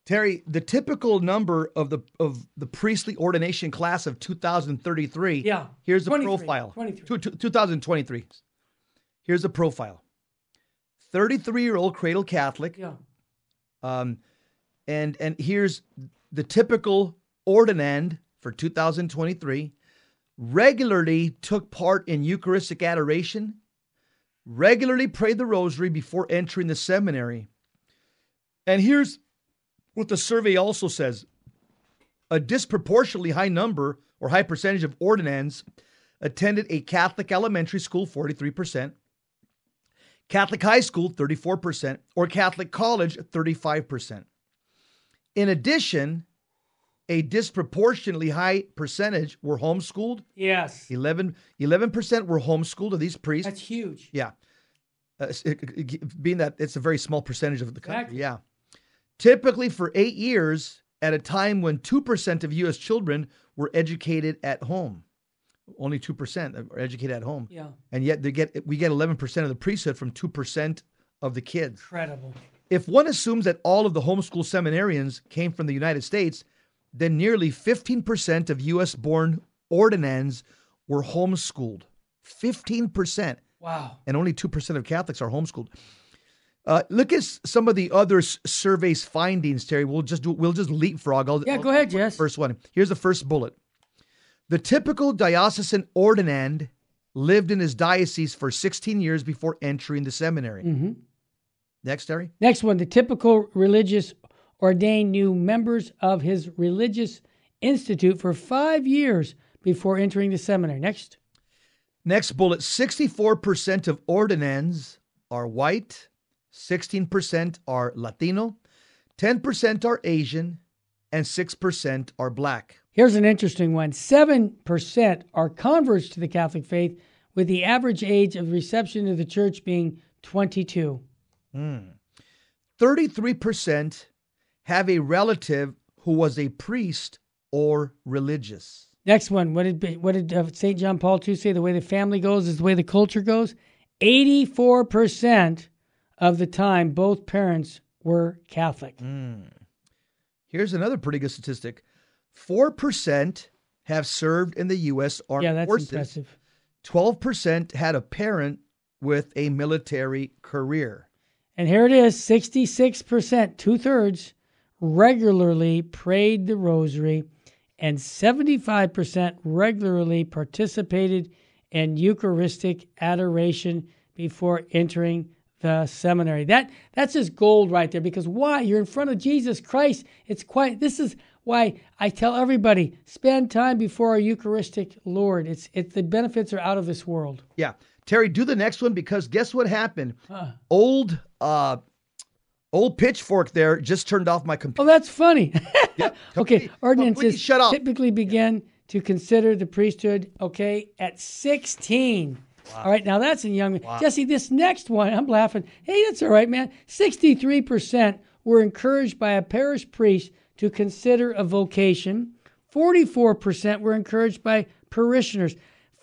Terry, the typical number of the of the priestly ordination class of 2033. Yeah. Here's the 23, profile. 23. 2023. Here's the profile. 33 year old cradle Catholic. Yeah. Um, and and here's the typical ordinand for 2023. Regularly took part in Eucharistic adoration. Regularly prayed the Rosary before entering the seminary. And here's what the survey also says a disproportionately high number or high percentage of ordinands attended a Catholic elementary school, 43%, Catholic high school, 34%, or Catholic college, 35%. In addition, a disproportionately high percentage were homeschooled. Yes. 11, percent were homeschooled of these priests. That's huge. Yeah. Uh, it- it- being that it's a very small percentage of the country. Exactly. Yeah. Typically for eight years at a time when 2% of U.S. children were educated at home. Only 2% are educated at home. Yeah. And yet they get we get 11% of the priesthood from 2% of the kids. Incredible. If one assumes that all of the homeschool seminarians came from the United States, then nearly 15% of US born ordinands were homeschooled. 15%. Wow. And only 2% of Catholics are homeschooled. Uh, look at some of the other s- surveys findings, Terry. We'll just do, we'll just leapfrog. I'll, Yeah, I'll- go ahead, Jess. First one. Here's the first bullet. The typical diocesan ordinand lived in his diocese for 16 years before entering the seminary. hmm Next, Terry. Next one, the typical religious ordained new members of his religious institute for five years before entering the seminary. Next. Next bullet 64% of ordinands are white, 16% are Latino, 10% are Asian, and 6% are black. Here's an interesting one 7% are converts to the Catholic faith, with the average age of reception to the church being 22. 33% have a relative who was a priest or religious. Next one, what did what did uh, St. John Paul II say? The way the family goes is the way the culture goes. 84% of the time, both parents were Catholic. Here's another pretty good statistic 4% have served in the U.S. Armed Yeah, that's Forces. impressive. 12% had a parent with a military career. And here it is 66%, two thirds, regularly prayed the rosary, and 75% regularly participated in Eucharistic adoration before entering the seminary. That that's just gold right there because why? You're in front of Jesus Christ. It's quite this is why I tell everybody spend time before our Eucharistic Lord. It's it the benefits are out of this world. Yeah. Terry, do the next one because guess what happened? Old uh old pitchfork there just turned off my computer. Oh, that's funny. [laughs] okay, ordinands shut up. typically begin to consider the priesthood, okay, at 16. All right, now that's a young. man. Jesse, this next one, I'm laughing. Hey, that's all right, man. 63% were encouraged by a parish priest to consider a vocation. 44% were encouraged by parishioners.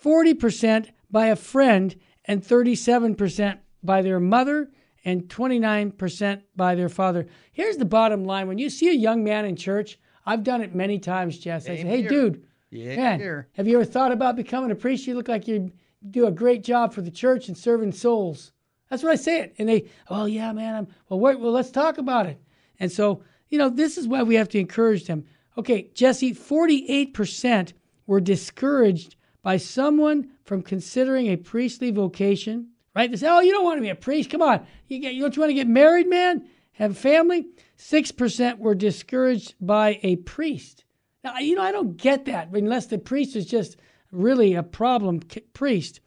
40% by a friend, and 37% by their mother, and 29% by their father. Here's the bottom line when you see a young man in church, I've done it many times, Jess. I say, hey, here. dude, Yeah, man, here. have you ever thought about becoming a priest? You look like you do a great job for the church and serving souls. That's what I say it. And they, oh, yeah, man, I'm, well, wait, well, let's talk about it. And so, you know, this is why we have to encourage them. Okay, Jesse, 48% were discouraged by someone from considering a priestly vocation, right? They say, oh, you don't want to be a priest. Come on. You, get, don't you want to get married, man? Have family? 6% were discouraged by a priest. Now, you know, I don't get that unless the priest is just really a problem priest.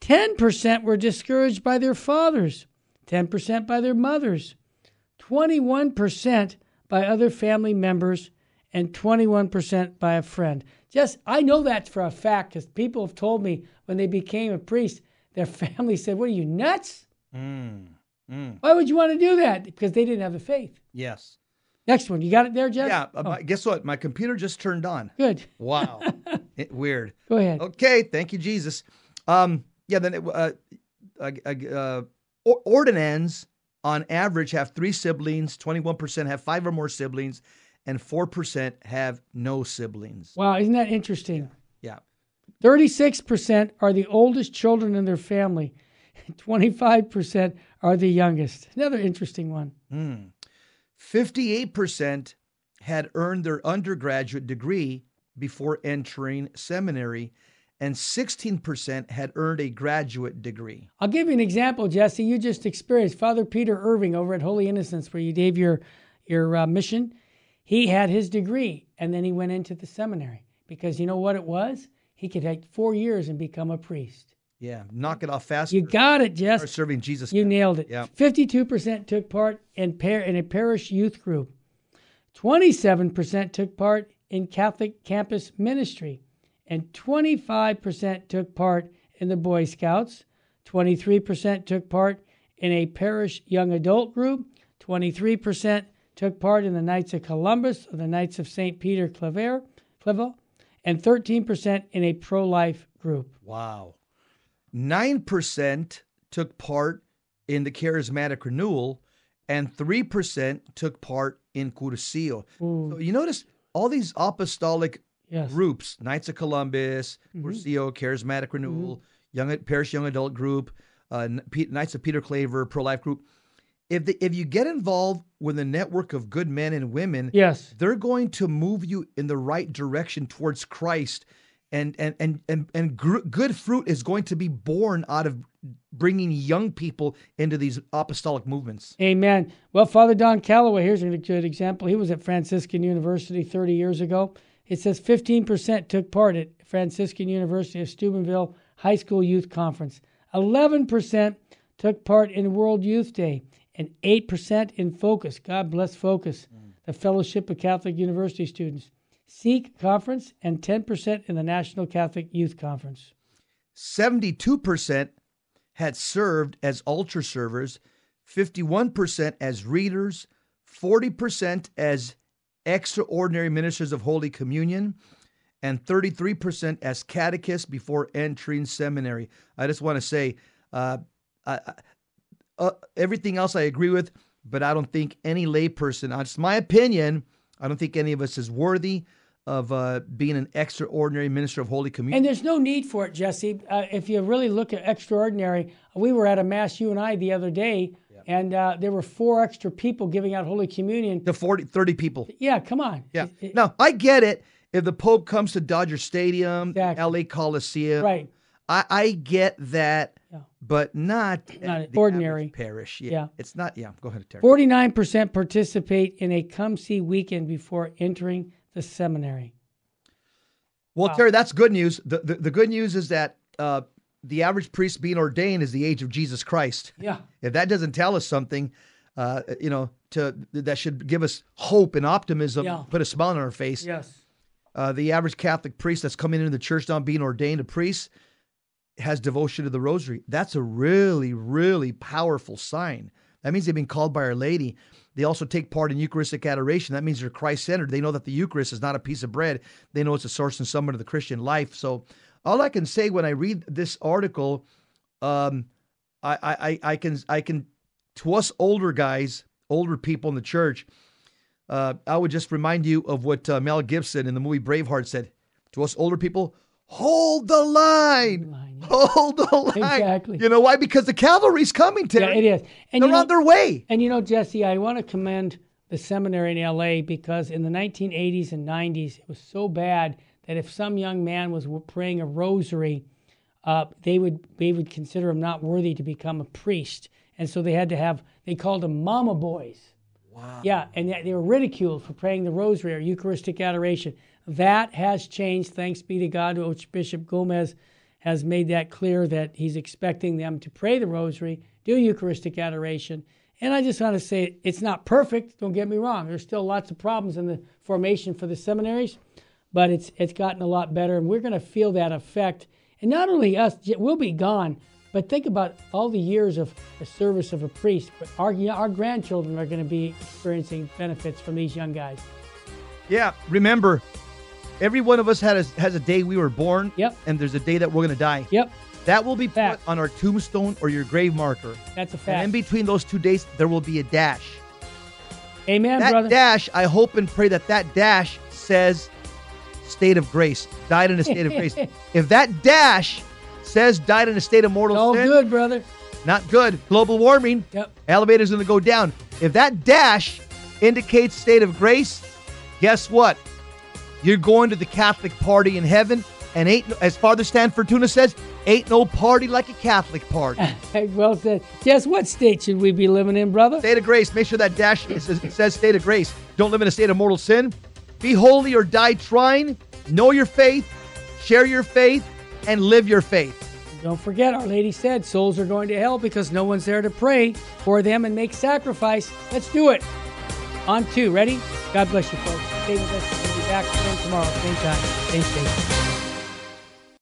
10% were discouraged by their fathers, 10% by their mothers, 21% by other family members and 21% by a friend. Just, I know that for a fact because people have told me when they became a priest, their family said, What are you, nuts? Mm. Mm. Why would you want to do that? Because they didn't have the faith. Yes. Next one. You got it there, Jeff? Yeah. uh, Oh, guess what? My computer just turned on. good. [laughs] Wow. [laughs] It- weird. Go ahead. Okay. Thank you, Jesus. Um. Yeah. Then it, uh, uh, uh, ordinands on average have three siblings. Twenty-one percent have five or more siblings, and four percent have no siblings. Wow, isn't that interesting? Yeah. 36% are the oldest children in their family. [laughs] 25% are the youngest. Another interesting one. Mm. Fifty-eight percent had earned their undergraduate degree before entering seminary, and sixteen percent had earned a graduate degree. I'll give you an example, Jesse. You just experienced Father Peter Irving over at Holy Innocents, where you gave your your uh, mission. He had his degree, and then he went into the seminary because you know what it was. He could take four years and become a priest. Yeah, knock it off fast. You got it, Start Jess. serving Jesus. You nailed it. Yeah. 52% took part in, par- in a parish youth group. 27% took part in Catholic campus ministry. And 25% took part in the Boy Scouts. 23% took part in a parish young adult group. 23% took part in the Knights of Columbus or the Knights of St. Peter Claver, Clavel. And 13% in a pro life group. Wow. 9% took part in the charismatic renewal, and 3% took part in Cursillo. So you notice all these apostolic yes. groups Knights of Columbus, Mhm. Cursillo, Charismatic Renewal, Young Parish Young Adult Group, uh, Knights of Peter Claver, Pro Life Group. If, the, if you get involved with a network of good men and women, Yes. they're going to move you in the right direction towards Christ, and and and and and gr- good fruit is going to be born out of bringing young people into these apostolic movements. Amen. Well, Father Don Calloway, here's a good example. He was at Franciscan University 30 years ago. It says 15% took part at Franciscan University of Steubenville High School Youth Conference. 11% took part in World Youth Day, and 8% in Focus. God bless Focus, the Fellowship of Catholic University Students. Seek Conference, and 10% in the National Catholic Youth Conference. 72% had served as altar servers, 51% as readers, 40% as extraordinary ministers of Holy Communion, and 33% as catechists before entering seminary. I just want to say, uh, I, I- uh, everything else I agree with, but I don't think any layperson, it's my opinion, I don't think any of us is worthy of uh, being an extraordinary minister of Holy Communion. And there's no need for it, Jesse. Uh, if you really look at extraordinary, we were at a mass, you and I, the other day, and uh, there were four extra people giving out Holy Communion. to 40, 30 people. Yeah, come on. Yeah. It- Now, I get it. If the Pope comes to Dodger Stadium, Exactly. LA Coliseum, right. I, I get that, Yeah. but not, Not the ordinary. parish. Yeah. Yeah. It's not, yeah, go ahead, Terry. 49% participate in a come see weekend before entering the seminary. well, wow. Terry, that's good news. The, the, the good news is that uh, the average priest being ordained is the age of Jesus Christ. Yeah. If that doesn't tell us something, uh, you know, to that should give us hope and optimism, Yeah. put a smile on our face. Yes. Uh, the average Catholic priest that's coming into the church now being ordained a priest has devotion to the rosary. That's a really, really powerful sign. That means they've been called by Our Lady. They also take part in Eucharistic adoration. That means they're Christ centered. They know that the Eucharist is not a piece of bread. They know it's a source and summit of the Christian life. So, all I can say when I read this article, um, I, I, I- can, I can, to us older guys, older people in the church, uh, I would just remind you of what uh, Mel Gibson in the movie Braveheart said to us older people: hold the line, Line, yeah. hold the line. Exactly. You know why? Because the cavalry's coming. Yeah, Terry. it is. And They're you know, on their way. And you know, Jesse, I want to commend the seminary in LA because in the 1980s and 90s, it was so bad that if some young man was praying a rosary, uh, they would they would consider him not worthy to become a priest, and so they had to have they called them mama boys. Wow. Yeah, and they were ridiculed for praying the rosary or Eucharistic adoration. That has changed, thanks be to God. Archbishop Gomez has made that clear that he's expecting them to pray the rosary, do Eucharistic adoration, And I just want to say it's not perfect. Don't get me wrong. There's still lots of problems in the formation for the seminaries, but it's it's gotten a lot better, and we're going to feel that effect. And not only us, we'll be gone, but think about all the years of the service of a priest. But our our grandchildren are going to be experiencing benefits from these young guys. Yeah, remember, every one of us had a, has a day we were born. Yep. And there's a day that we're going to die. Yep. That will be Fact. put on our tombstone or your grave marker. That's a fact. And in between those two days, there will be a dash. Amen, that brother. dash, I hope and pray that that dash says state of grace, died in a state of grace. [laughs] If that dash says died in a state of mortal all sin, good, brother. not good. Global warming, Yep. elevator's going to go down. If that dash indicates state of grace, guess what? You're going to the Catholic party in heaven, and ain't as Father Stan Fortuna says, ain't no party like a Catholic party. [laughs] well said. Guess what state should we be living in, brother? state of grace. Make sure that dash says state of grace. Don't live in a state of mortal sin. Be holy or die trying. Know your faith, share your faith, and live your faith. Don't forget, Our Lady said souls are going to hell because no one's there to pray for them and make sacrifice. Let's do it. On two. Ready? God bless you, folks. Stay with us. We'll be back again tomorrow, same time, same station.